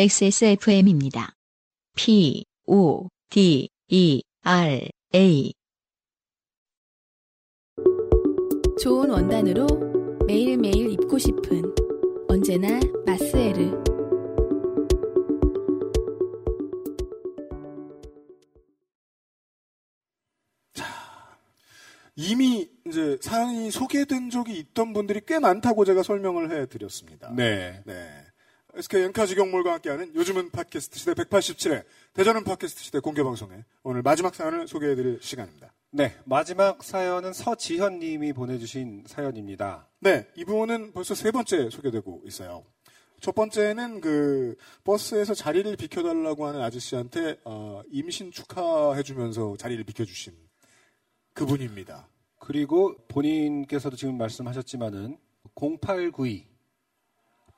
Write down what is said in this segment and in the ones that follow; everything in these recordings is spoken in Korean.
XSFM입니다. P, O, D, E, R, A. 좋은 원단으로 매일매일 입고 싶은 언제나 마스에르. 이미 이제 사연이 소개된 적이 있던 분들이 꽤 많다고 제가 설명을 해드렸습니다. 네. 네. SK 연카지경몰과 함께하는 요즘은 팟캐스트 시대 187회 대전은 팟캐스트 시대 공개방송에 오늘 마지막 사연을 소개해드릴 시간입니다. 네. 마지막 사연은 서지현 님이 보내주신 사연입니다. 네, 이분은 벌써 세 번째 소개되고 있어요. 첫 번째는 그 버스에서 자리를 비켜달라고 하는 아저씨한테 어, 임신 축하해주면서 자리를 비켜주신 그분입니다. 그리고 본인께서도 지금 말씀하셨지만은 0892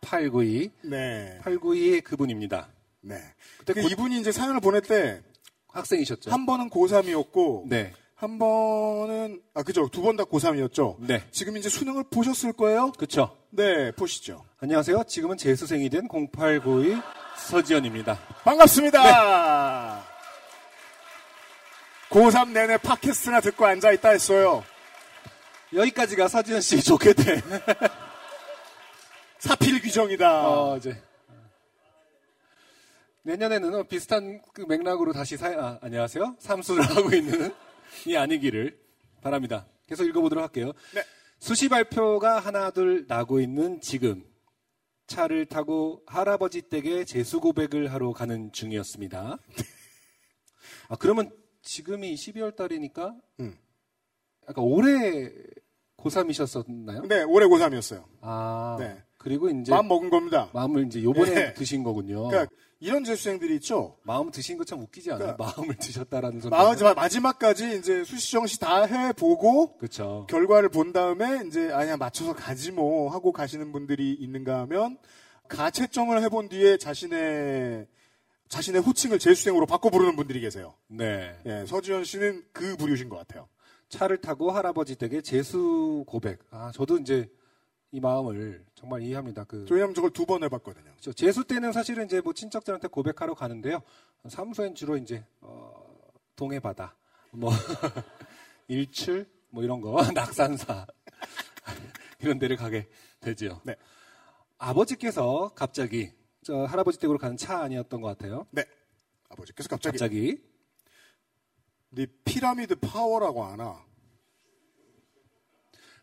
892 네, 892의 그분입니다. 네. 그때 그 고- 이분이 이제 사연을 보낼 때한 학생이셨죠? 번은 고3이었고 네. 한 번은 아 그죠 두 번 다 고3이었죠. 네. 지금 이제 수능을 보셨을 거예요. 그쵸. 네, 보시죠. 안녕하세요. 지금은 재수생이 된 0892 서지현입니다. 반갑습니다. 고3 내내 팟캐스트나 듣고 앉아 있다 했어요. 여기까지가 서지현 씨 좋게 돼. 사필 규정이다. 어, 이제. 내년에는 비슷한 그 맥락으로 다시 사, 아, 안녕하세요. 삼수를 하고 있는 이 아니기를 바랍니다. 계속 읽어보도록 할게요. 네. 수시 발표가 하나둘 나고 있는 지금 차를 타고 할아버지 댁에 재수 고백을 하러 가는 중이었습니다. 아, 그러면 지금이 12월 달이니까 음. 약간 올해 고3이셨었나요? 네, 올해 고3이었어요. 아. 네. 그리고 이제 마음 먹은 겁니다. 마음을 이제 요번에 네. 드신 거군요. 그러니까 이런 재수생들이 있죠. 마음 드신 거 참 웃기지 않아요? 그러니까 마음을 드셨다라는 소리. 마지막, 마지막까지 이제 수시정시 다 해보고 그렇죠. 결과를 본 다음에 이제 아니야 맞춰서 가지 뭐 하고 가시는 분들이 있는가 하면 가채점을 해본 뒤에 자신의 자신의 호칭을 재수생으로 바꿔 부르는 분들이 계세요. 네. 예, 서지현 씨는 그 부류신 것 같아요. 차를 타고 할아버지 댁에 재수 고백. 아, 저도 이제 이 마음을 정말 이해합니다. 그 왜냐면 저걸 두 번 해봤거든요. 그렇죠. 재수 때는 사실은 이제 뭐 친척들한테 고백하러 가는데요. 사무소엔 주로 이제 어, 동해바다, 뭐 일출, 뭐 이런 거, 낙산사 이런 데를 가게 되지요. 네. 아버지께서 갑자기 저 할아버지 댁으로 가는 차 아니었던 것 같아요. 네. 아버지께서 갑자기, 갑자기 니 피라미드 파워라고 아나?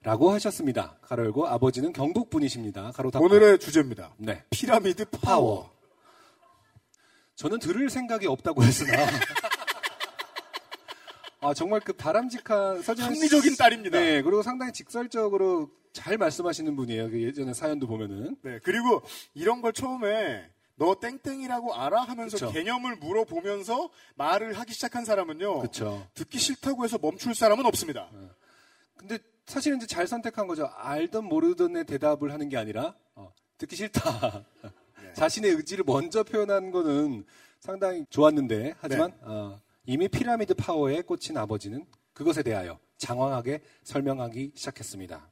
라고 하셨습니다. 가로 열고 아버지는 경북 분이십니다. 가로 닫고. 오늘의 주제입니다. 네. 피라미드 파워. 저는 들을 생각이 없다고 했으나 아 정말 그 바람직한 서지현 씨- 합리적인 딸입니다. 네, 그리고 상당히 직설적으로 잘 말씀하시는 분이에요. 그 예전에 사연도 보면은 네. 그리고 이런 걸 처음에 너 땡땡이라고 알아? 하면서 그쵸. 개념을 물어보면서 말을 하기 시작한 사람은요. 그렇죠. 듣기 싫다고 해서 멈출 사람은 없습니다. 근데 사실은 이제 잘 선택한 거죠. 알든 모르든의 대답을 하는 게 아니라 어, 듣기 싫다. 자신의 의지를 먼저 표현한 거는 상당히 좋았는데 하지만 어, 이미 피라미드 파워에 꽂힌 아버지는 그것에 대하여 장황하게 설명하기 시작했습니다.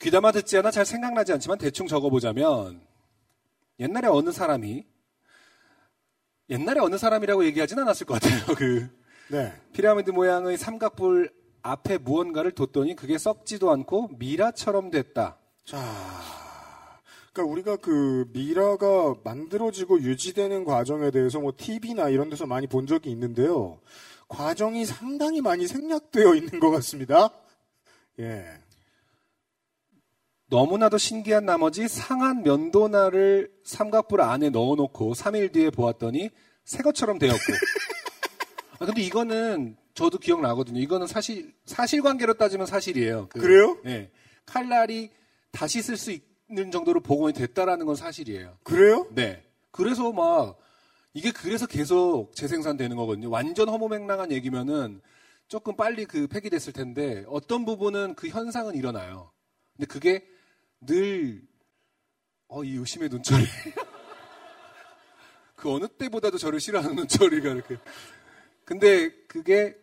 귀담아 듣지 않아 잘 생각나지 않지만 대충 적어보자면 옛날에 어느 사람이 옛날에 어느 사람이라고 얘기하진 않았을 것 같아요. 그 네. 피라미드 모양의 삼각뿔 앞에 무언가를 뒀더니 그게 썩지도 않고 미라처럼 됐다. 자. 그러니까 우리가 그 미라가 만들어지고 유지되는 과정에 대해서 뭐 TV나 이런 데서 많이 본 적이 있는데요. 과정이 상당히 많이 생략되어 있는 것 같습니다. 예. 너무나도 신기한 나머지 상한 면도날을 삼각뿔 안에 넣어놓고 3일 뒤에 보았더니 새 것처럼 되었고. 아, 근데 이거는 저도 기억나거든요. 이거는 사실 사실관계로 따지면 사실이에요. 그, 그래요? 예. 칼날이 다시 쓸 수 있는 정도로 복원이 됐다라는 건 사실이에요. 그래요? 네. 그래서 막 이게 그래서 계속 재생산되는 거거든요. 완전 허무맹랑한 얘기면은 조금 빨리 그 폐기됐을 텐데 어떤 부분은 그 현상은 일어나요. 근데 그게 늘 어, 이 의심의 눈초리. 그 어느 때보다도 저를 싫어하는 눈초리가 이렇게. 근데 그게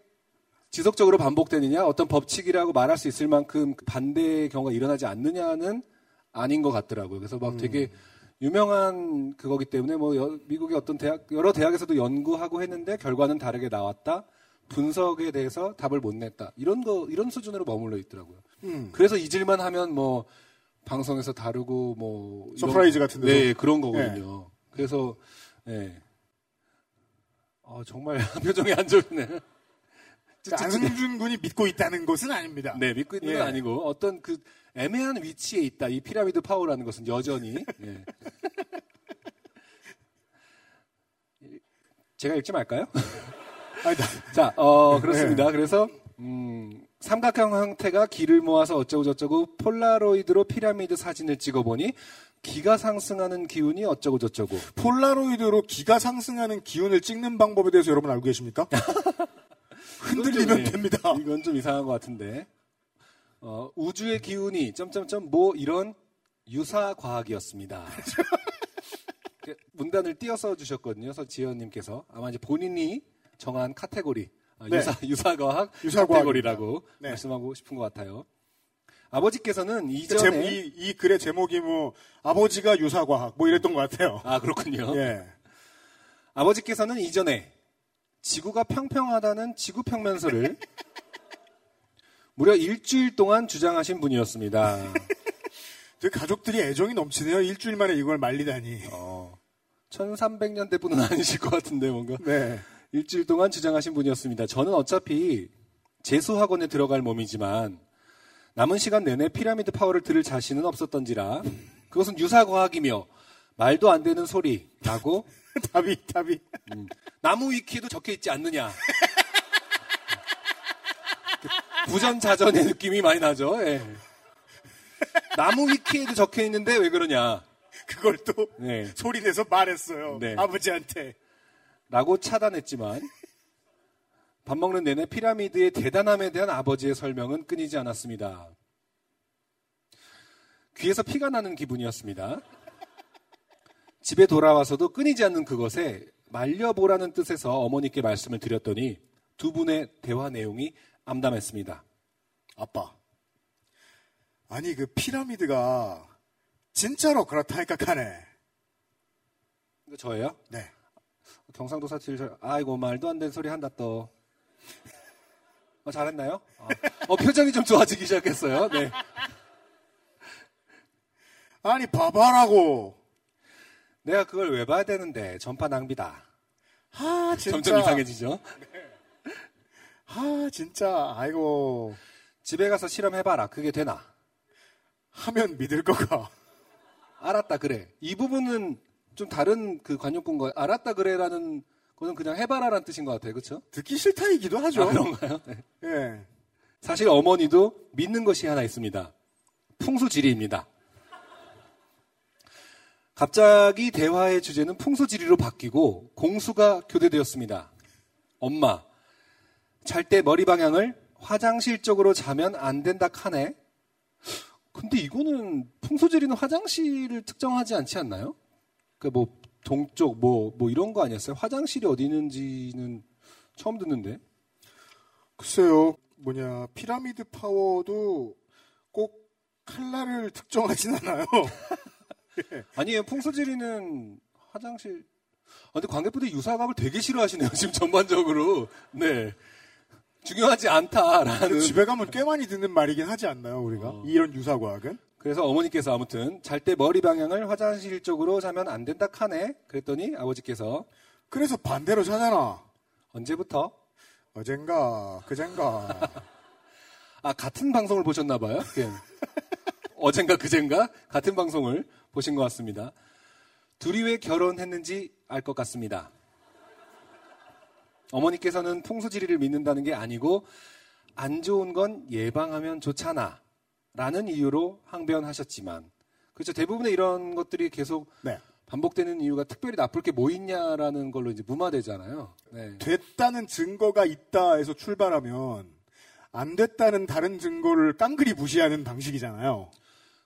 지속적으로 반복되느냐, 어떤 법칙이라고 말할 수 있을 만큼 반대의 경우가 일어나지 않느냐는 아닌 것 같더라고요. 그래서 막 되게 유명한 그거기 때문에 뭐 여- 미국의 어떤 대학 여러 대학에서도 연구하고 했는데 결과는 다르게 나왔다. 분석에 대해서 답을 못 냈다. 이런 거 이런 수준으로 머물러 있더라고요. 음. 그래서 잊을만 하면 뭐 방송에서 다루고 뭐 이런- 서프라이즈 같은 데서. 네 그런 거거든요. 그래서 예. 어, 정말 표정이 안 좋네. 안승준 군이 믿고 있다는 것은 아닙니다. 네, 믿고 있는 건 예. 아니고 어떤 그 애매한 위치에 있다. 이 피라미드 파워라는 것은 여전히 예. 제가 읽지 말까요? 자, 어, 그렇습니다. 네. 그래서 음, 삼각형 형태가 길을 모아서 어쩌고 저쩌고 폴라로이드로 피라미드 사진을 찍어보니 기가 상승하는 기운이 어쩌고 저쩌고. 폴라로이드로 기가 상승하는 기운을 찍는 방법에 대해서 여러분 알고 계십니까? 흔들리면 좀, 됩니다. 예, 이건 좀 이상한 것 같은데. 어, 우주의 기운이 점점점 뭐 이런 유사 과학이었습니다. 그 문단을 띄어서 주셨거든요. 그래서 지연님께서 아마 이제 본인이 정한 카테고리 아, 네. 유사 유사 과학 유사 카테고리라고 네. 말씀하고 싶은 것 같아요. 아버지께서는 제- 이전에 이, 이 글의 제목이 뭐 아버지가 유사과학 뭐 이랬던 것 같아요. 아 그렇군요. 예. 아버지께서는 이전에 지구가 평평하다는 지구 평면설을 무려 일주일 동안 주장하신 분이었습니다. 저 가족들이 애정이 넘치네요. 일주일 만에 이걸 말리다니. 어, 1300년대 분은 아니실 것 같은데 뭔가 네. 일주일 동안 주장하신 분이었습니다. 저는 어차피 재수학원에 들어갈 몸이지만 남은 시간 내내 피라미드 파워를 들을 자신은 없었던지라 그것은 유사 과학이며 말도 안 되는 소리라고 답이 답이 나무 위키에도 적혀 있지 않느냐. 부전자전의 느낌이 많이 나죠. 예. 나무 위키에도 적혀 있는데 왜 그러냐. 그걸 또 네. 소리 내서 말했어요. 네. 아버지한테. 라고 차단했지만 밥 먹는 내내 피라미드의 대단함에 대한 아버지의 설명은 끊이지 않았습니다. 귀에서 피가 나는 기분이었습니다. 집에 돌아와서도 끊이지 않는 그것에 말려보라는 뜻에서 어머니께 말씀을 드렸더니 두 분의 대화 내용이 암담했습니다. 아빠. 아니 그 피라미드가 진짜로 그렇다니까 카네. 저예요? 네. 경상도 사투리 저- 아이고 말도 안 되는 소리 한다 또. 어, 잘했나요? 어, 어, 표정이 좀 좋아지기 시작했어요. 네. 아니 봐봐라고. 내가 그걸 왜 봐야 되는데 전파 낭비다. 아 진짜. 점점 이상해지죠. 아 진짜. 아이고 집에 가서 실험해봐라. 그게 되나? 하면 믿을 거가. 알았다 그래. 이 부분은 좀 다른 그 관용구인 알았다 그래라는 거는 그냥 해봐라라는 뜻인 것 같아요. 그렇죠? 듣기 싫다이기도 하죠. 아, 그런가요? 네. 예. 사실 어머니도 믿는 것이 하나 있습니다. 풍수지리입니다. 갑자기 대화의 주제는 풍수지리로 바뀌고 공수가 교대되었습니다. 엄마, 잘 때 머리 방향을 화장실 쪽으로 자면 안 된다 카네. 근데 이거는 풍수지리는 화장실을 특정하지 않지 않나요? 그뭐 동쪽 뭐뭐 이런 거 아니었어요? 화장실이 어디 있는지는 처음 듣는데. 글쎄요. 뭐냐 피라미드 파워도 꼭 칼라를 특정하진 않아요. 아니에요. 풍수지리는 화장실. 아, 근데 관객분들이 유사과학을 되게 싫어하시네요. 지금 전반적으로. 네. 중요하지 않다라는. 집에 가면 꽤 많이 듣는 말이긴 하지 않나요, 우리가? 어. 이런 유사과학은? 그래서 어머니께서 아무튼 잘 때 머리 방향을 화장실 쪽으로 자면 안 된다 카네. 그랬더니 아버지께서 그래서 반대로 자잖아. 언제부터? 어젠가, 그젠가. 아, 같은 방송을 보셨나 봐요. 예. 어젠가 그젠가 같은 방송을 보신 것 같습니다. 둘이 왜 결혼했는지 알 것 같습니다. 어머니께서는 풍수지리를 믿는다는 게 아니고 안 좋은 건 예방하면 좋잖아. 라는 이유로 항변하셨지만 그렇죠. 대부분의 이런 것들이 계속 네. 반복되는 이유가 특별히 나쁠 게 뭐 있냐라는 걸로 이제 무마되잖아요. 네. 됐다는 증거가 있다 해서 출발하면 안 됐다는 다른 증거를 깡그리 무시하는 방식이잖아요.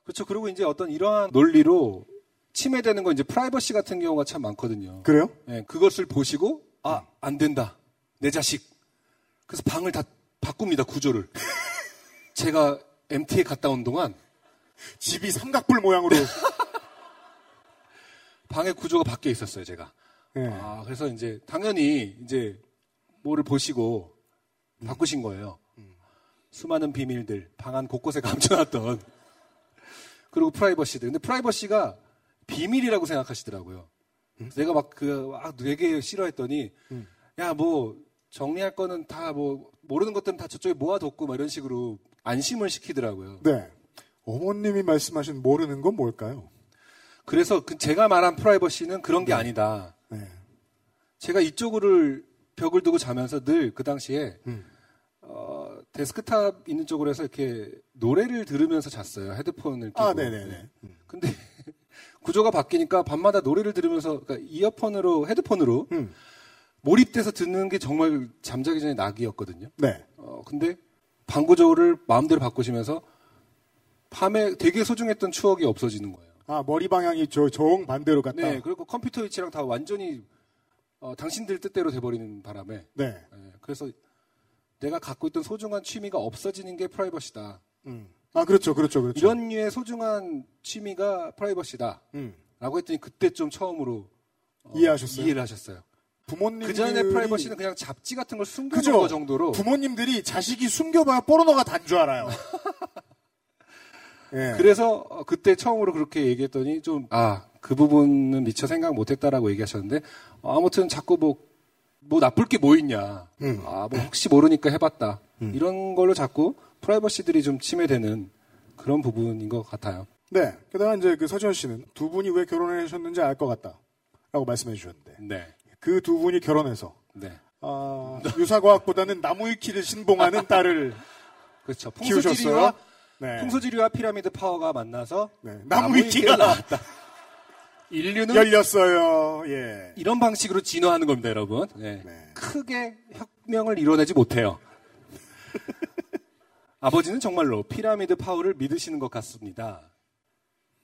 그렇죠. 그리고 이제 어떤 이러한 논리로 침해되는 건 이제 프라이버시 같은 경우가 참 많거든요. 그래요? 예, 그것을 보시고 아, 안 된다. 내 자식. 그래서 방을 다 바꿉니다. 구조를. 제가 MT에 갔다 온 동안 집이 삼각불 모양으로 방의 구조가 바뀌어 있었어요, 제가. 예. 아, 그래서 이제 당연히 이제 뭐를 보시고 바꾸신 거예요. 수많은 비밀들, 방 안 곳곳에 감춰놨던. 그리고 프라이버시들. 근데 프라이버시가 비밀이라고 생각하시더라고요. 그래서 내가 막 그, 막 되게 싫어했더니, 음. 야, 뭐, 정리할 거는 다 뭐, 모르는 것들은 다 저쪽에 모아뒀고, 막 이런 식으로 안심을 시키더라고요. 네. 어머님이 말씀하신 모르는 건 뭘까요? 그래서 그 제가 말한 프라이버시는 그런 게 아니다. 네. 제가 이쪽을 벽을 두고 자면서 늘 그 당시에 음. 어, 데스크탑 있는 쪽으로 해서 이렇게 노래를 들으면서 잤어요. 헤드폰을 끼고. 아, 네네네. 음. 근데 구조가 바뀌니까 밤마다 노래를 들으면서 그러니까 이어폰으로 헤드폰으로 음. 몰입돼서 듣는 게 정말 잠자기 전에 낙이었거든요. 네. 어, 근데 방 구조를 마음대로 바꾸시면서 밤에 되게 소중했던 추억이 없어지는 거예요. 아, 머리 방향이 저, 정 반대로 갔다. 네, 그리고 컴퓨터 위치랑 다 완전히 어, 당신들 뜻대로 돼버리는 바람에 네. 예, 그래서 내가 갖고 있던 소중한 취미가 없어지는 게 프라이버시다. 음. 아, 그렇죠, 그렇죠, 그렇죠. 이런 류의 소중한 취미가 프라이버시다. 음. 라고 했더니 그때 좀 처음으로 어, 이해하셨어요? 이해를 하셨어요. 부모님. 그 전에 프라이버시는 그냥 잡지 같은 걸 숨겨놓은? 거 정도로 부모님들이 자식이 숨겨봐야 포르노가 단 줄 알아요. 예. 그래서 어, 그때 처음으로 그렇게 얘기했더니 좀 아 그 부분은 미처 생각 못했다라고 얘기하셨는데 어, 아무튼 자꾸 뭐뭐 나쁠 게 뭐 있냐 음. 아뭐 혹시 모르니까 해봤다 이런 걸로 자꾸 프라이버시들이 좀 침해되는 그런 부분인 것 같아요. 네. 게다가 이제 그 서지현 씨는 두 분이 왜 결혼을 하셨는지 알 것 같다. 라고 말씀해 주셨는데. 네, 그 두 분이 결혼해서, 네, 아, 유사과학보다는 나무위키를 신봉하는 딸을 그렇죠. 키우셨어요. 풍수지리와 네. 풍수지리와 피라미드 파워가 만나서 네. 나무위키가 나왔다. 인류는 열렸어요. 예. 이런 방식으로 진화하는 겁니다, 여러분. 네. 네. 크게 혁명을 이뤄내지 못해요. 아버지는 정말로 피라미드 파워를 믿으시는 것 같습니다.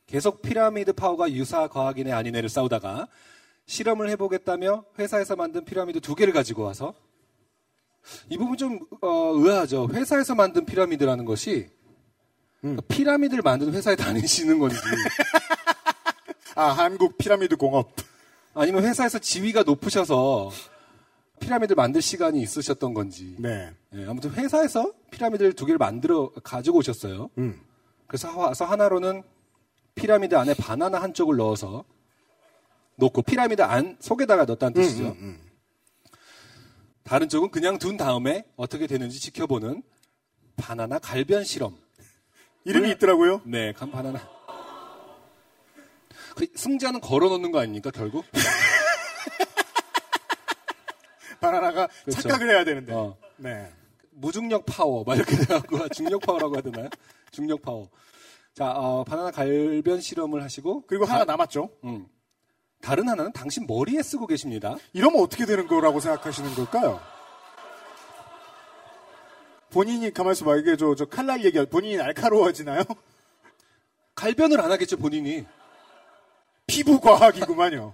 계속 피라미드 파워가 유사 과학이네 아니네를 싸우다가 실험을 해보겠다며 회사에서 만든 피라미드 두 개를 가지고 와서 이 부분 좀 어, 의아하죠. 회사에서 만든 피라미드라는 것이 음. 피라미드를 만든 회사에 다니시는 건지 아, 한국 피라미드 공업. 아니면 회사에서 지위가 높으셔서 피라미드를 만들 시간이 있으셨던 건지. 네. 예, 아무튼 회사에서 피라미드를 두 개를 만들어 가지고 오셨어요. 음. 그래서 와서 하나로는 피라미드 안에 바나나 한쪽을 넣어서 놓고 피라미드 안 속에다가 넣었다는 뜻이죠. 음, 음. 다른 쪽은 그냥 둔 다음에 어떻게 되는지 지켜보는 바나나 갈변 실험. 이름이 있더라고요. 네, 간 바나나. 그 승자는 걸어 놓는 거 아닙니까, 결국? 바나나가 그렇죠. 착각을 해야 되는데. 어. 네. 무중력 파워, 막 이렇게 돼갖고, 중력 파워라고 해야 되나요? 중력 파워. 자, 어, 바나나 갈변 실험을 하시고. 그리고 하나 남았죠. 음. 다른 하나는 당신 머리에 쓰고 계십니다. 이러면 어떻게 되는 거라고 생각하시는 걸까요? 본인이 가만있어 봐. 이게 저, 저 칼날 얘기할, 본인이 날카로워지나요? 갈변을 안 하겠죠, 본인이. 피부 과학이구만요.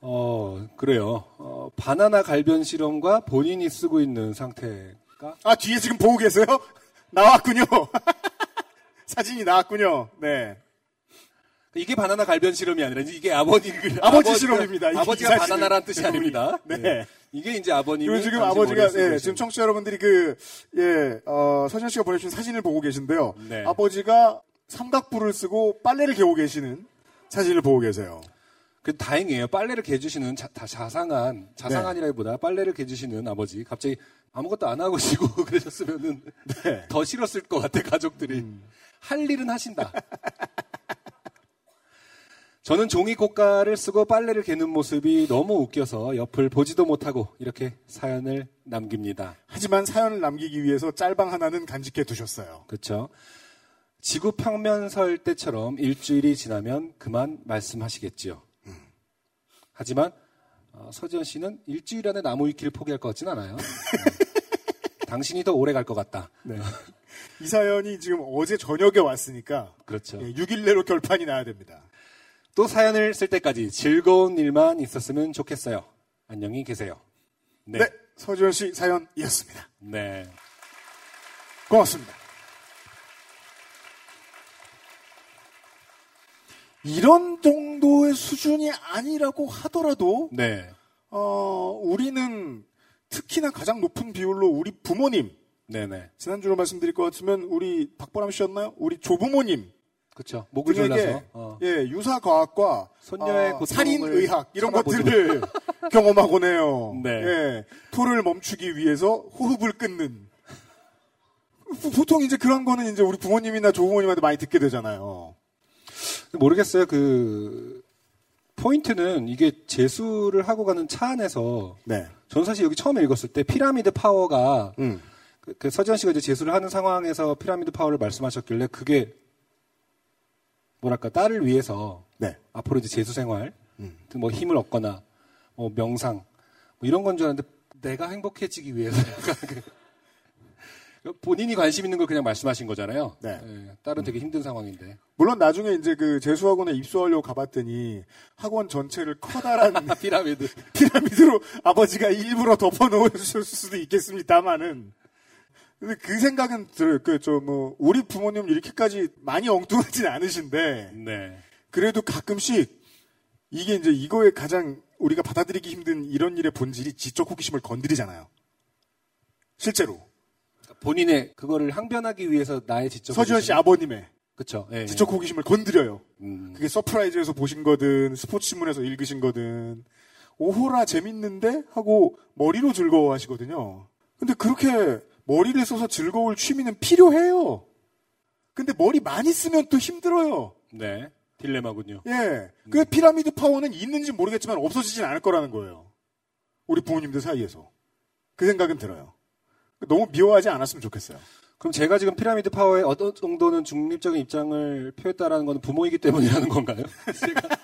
어, 그래요. 어, 바나나 갈변 실험과 본인이 쓰고 있는 상태가. 아, 뒤에 지금 보고 계세요? 나왔군요. 사진이 나왔군요. 네. 이게 바나나 갈변 실험이 아니라 이게 아버지 아버지 아버지가- 실험입니다. 이 아버지가. 바나나란 뜻이 아닙니다. 네. 네. 이게 이제 아버님이 지금 아버지가, 예, 지금 청취자 여러분들이 그, 예, 어, 서진 씨가 보내주신 사진을 보고 계신데요. 네. 아버지가 삼각부를 쓰고 빨래를 개고 계시는 사진을 보고 계세요. 그 다행이에요. 빨래를 개주시는 자, 다 자상한 자상한이라기보다 빨래를 개주시는 아버지 갑자기 아무것도 안 하고 쉬고 그러셨으면은 네. 더 싫었을 것 같아 가족들이 할 일은 하신다. 저는 종이 고가를 쓰고 빨래를 개는 모습이 너무 웃겨서 옆을 보지도 못하고 이렇게 사연을 남깁니다. 하지만 사연을 남기기 위해서 짤방 하나는 간직해 두셨어요. 그렇죠. 지구 평면설 때처럼 일주일이 지나면 그만 말씀하시겠지요. 하지만 어, 서지현 씨는 일주일 안에 나무 위키를 포기할 것 같진 않아요. 어, 당신이 더 오래 갈 것 같다. 네. 이 사연이 지금 어제 저녁에 왔으니까 그렇죠. 예, 6일 내로 결판이 나야 됩니다. 또 사연을 쓸 때까지 즐거운 일만 있었으면 좋겠어요. 안녕히 계세요. 네. 네. 서지현 씨 사연이었습니다. 네. 고맙습니다. 이런 정도의 수준이 아니라고 하더라도 네. 어, 우리는 특히나 가장 높은 비율로 우리 부모님 네네. 지난주로 말씀드릴 것 같으면 우리 박보람 씨였나요? 우리 조부모님 그쵸. 목을 졸라서. 어. 예 유사 과학과 손녀의 어, 고통을 살인 의학 이런 것들을 경험하곤 해요. 네. 예 토를 멈추기 위해서 호흡을 끊는 보- 보통 이제 그런 거는 이제 우리 부모님이나 조부모님한테 많이 듣게 되잖아요. 모르겠어요. 그, 포인트는 이게 재수를 하고 가는 차 안에서 네. 저는 사실 여기 처음에 읽었을 때 피라미드 파워가 음. 그, 그 서지현 씨가 이제 재수를 하는 상황에서 피라미드 파워를 말씀하셨길래 그게 뭐랄까 딸을 위해서 네. 앞으로 이제 재수 생활 음. 뭐 힘을 얻거나 뭐 명상 뭐 이런 건 줄 알았는데 내가 행복해지기 위해서 그 본인이 관심 있는 걸 그냥 말씀하신 거잖아요. 네. 예, 딸은 되게 힘든 상황인데. 물론 나중에 이제 그 재수학원에 입소하려고 가봤더니 학원 전체를 커다란 피라미드. 피라미드로 아버지가 일부러 덮어놓으셨을 수도 있겠습니다만은. 근데 그 생각은 들어요. 그, 저, 뭐, 우리 부모님 이렇게까지 많이 엉뚱하진 않으신데, 네. 그래도 가끔씩 이게 이제 이거에 가장 우리가 받아들이기 힘든 이런 일의 본질이 지적 호기심을 건드리잖아요. 실제로. 본인의 그거를 항변하기 위해서 나의 지적 서지현 씨 아버님의 그쵸. 예, 지적 호기심을 건드려요. 음. 그게 서프라이즈에서 보신 거든 스포츠 신문에서 읽으신 거든 오호라 재밌는데 하고 머리로 즐거워하시거든요. 근데 그렇게 머리를 써서 즐거울 취미는 필요해요. 근데 머리 많이 쓰면 또 힘들어요. 네. 딜레마군요. 예. 그 피라미드 파워는 있는지 모르겠지만 없어지진 않을 거라는 거예요. 우리 부모님들 사이에서. 그 생각은 들어요. 너무 미워하지 않았으면 좋겠어요. 그럼 제가 지금 피라미드 파워에 어떤 정도는 중립적인 입장을 표했다라는 건 부모이기 때문이라는 건가요?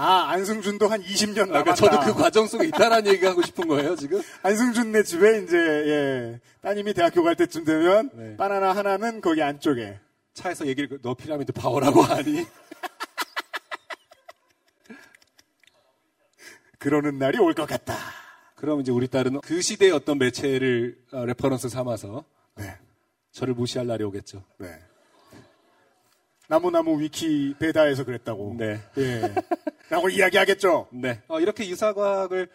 아, 안승준도 한 20년 아, 남았다. 그러니까 저도 그 과정 속에 있다라는 얘기 하고 싶은 거예요, 지금? 안승준네 집에 이제 예 따님이 대학교 갈 때쯤 되면 네. 바나나 하나는 거기 안쪽에 차에서 얘기를, 너 피라미드 파워라고 하니? 그러는 날이 올 것 같다. 그럼 이제 우리 딸은 그 시대의 어떤 매체를 어, reference 삼아서 네, 저를 무시할 날이 오겠죠. 네. 나무나무 위키 베다에서 그랬다고. 네. 예. 라고 이야기하겠죠. 네. 어, 이렇게 유사과학을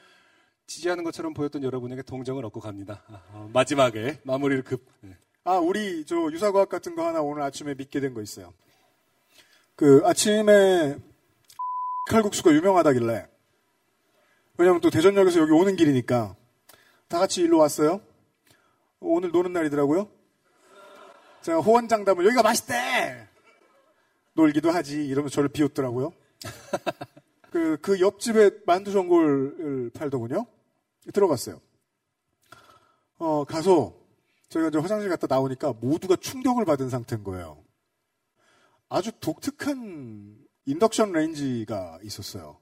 지지하는 것처럼 보였던 여러분에게 동정을 얻고 갑니다. 아, 어, 마지막에 마무리를 급. 네. 아, 우리 저 유사과학 같은 거 하나 오늘 아침에 믿게 된 거 있어요. 그 아침에 칼국수가 유명하다길래 왜냐면 또 대전역에서 여기 오는 길이니까 다 같이 일로 왔어요. 오늘 노는 날이더라고요. 제가 호언장담을 여기가 맛있대. 놀기도 하지 이러면서 저를 비웃더라고요. 그, 그 옆집에 만두 전골을 팔더군요. 들어갔어요. 어, 가서 저희가 이제 화장실 갔다 나오니까 모두가 충격을 받은 상태인 거예요. 아주 독특한 인덕션 레인지가 있었어요.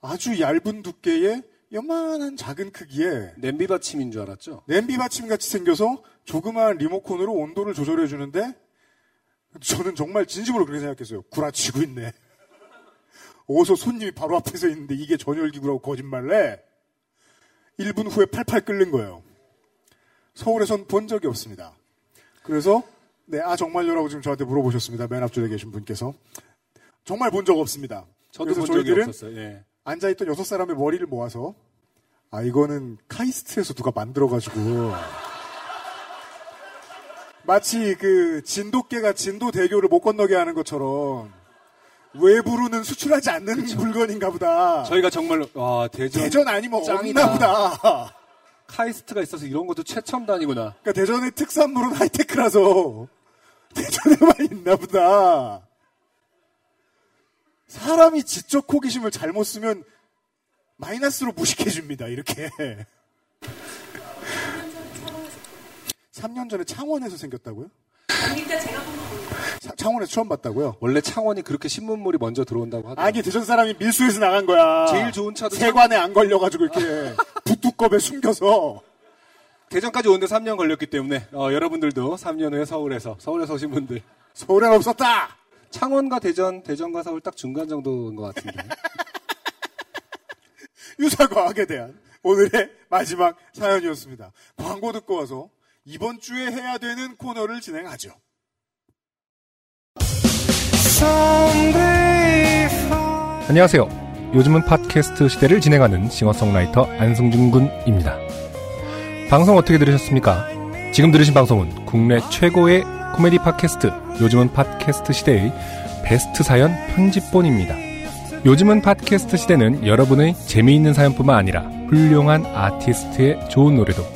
아주 얇은 두께의 요만한 작은 크기에 냄비 받침인 줄 알았죠? 냄비 받침 같이 생겨서 조그마한 리모컨으로 온도를 조절해 주는데 저는 정말 진심으로 그렇게 생각했어요. 구라치고 있네. 어서 손님이 바로 앞에서 있는데 이게 전열기구라고 거짓말래? 1분 후에 팔팔 끓는 거예요. 서울에선 본 적이 없습니다. 그래서 네, 아 정말요라고 지금 저한테 물어보셨습니다. 맨 앞줄에 계신 분께서 정말 본 적 없습니다. 저도 그래서 본 적이 저희들은 없었어요. 예. 앉아있던 여섯 사람의 머리를 모아서 아 이거는 카이스트에서 누가 만들어가지고 마치 그 진돗개가 진도대교를 못 건너게 하는 것처럼 외부로는 수출하지 않는 물건인가 보다. 저희가 정말 와 대전, 대전 아니면 짱이다. 없나 보다. 카이스트가 있어서 이런 것도 최첨단이구나. 그러니까 대전의 특산물은 하이테크라서 대전에만 있나 보다. 사람이 지적 호기심을 잘못 쓰면 마이너스로 무식해집니다. 이렇게. 3년 전에 창원에서 생겼다고요? 사- 창원에서 처음 봤다고요? 원래 창원이 그렇게 신문물이 먼저 들어온다고 하더라고요. 아니 대전 사람이 밀수에서 나간 거야. 제일 좋은 차도 세관에 안 걸려가지고 이렇게 붓두껍에 숨겨서 대전까지 오는데 3년 걸렸기 때문에 어, 여러분들도 3년 후에 서울에서 서울에서 오신 분들 서울엔 없었다. 창원과 대전, 대전과 서울 딱 중간 정도인 것 같은데. 유사과학에 대한 오늘의 마지막 사연이었습니다. 광고 듣고 와서 이번 주에 해야 되는 코너를 진행하죠. 안녕하세요. 요즘은 팟캐스트 시대를 진행하는 싱어송라이터 안승준 군입니다. 방송 어떻게 들으셨습니까? 지금 들으신 방송은 국내 최고의 코미디 팟캐스트 요즘은 팟캐스트 시대의 베스트 사연 편집본입니다. 요즘은 팟캐스트 시대는 여러분의 재미있는 사연뿐만 아니라 훌륭한 아티스트의 좋은 노래도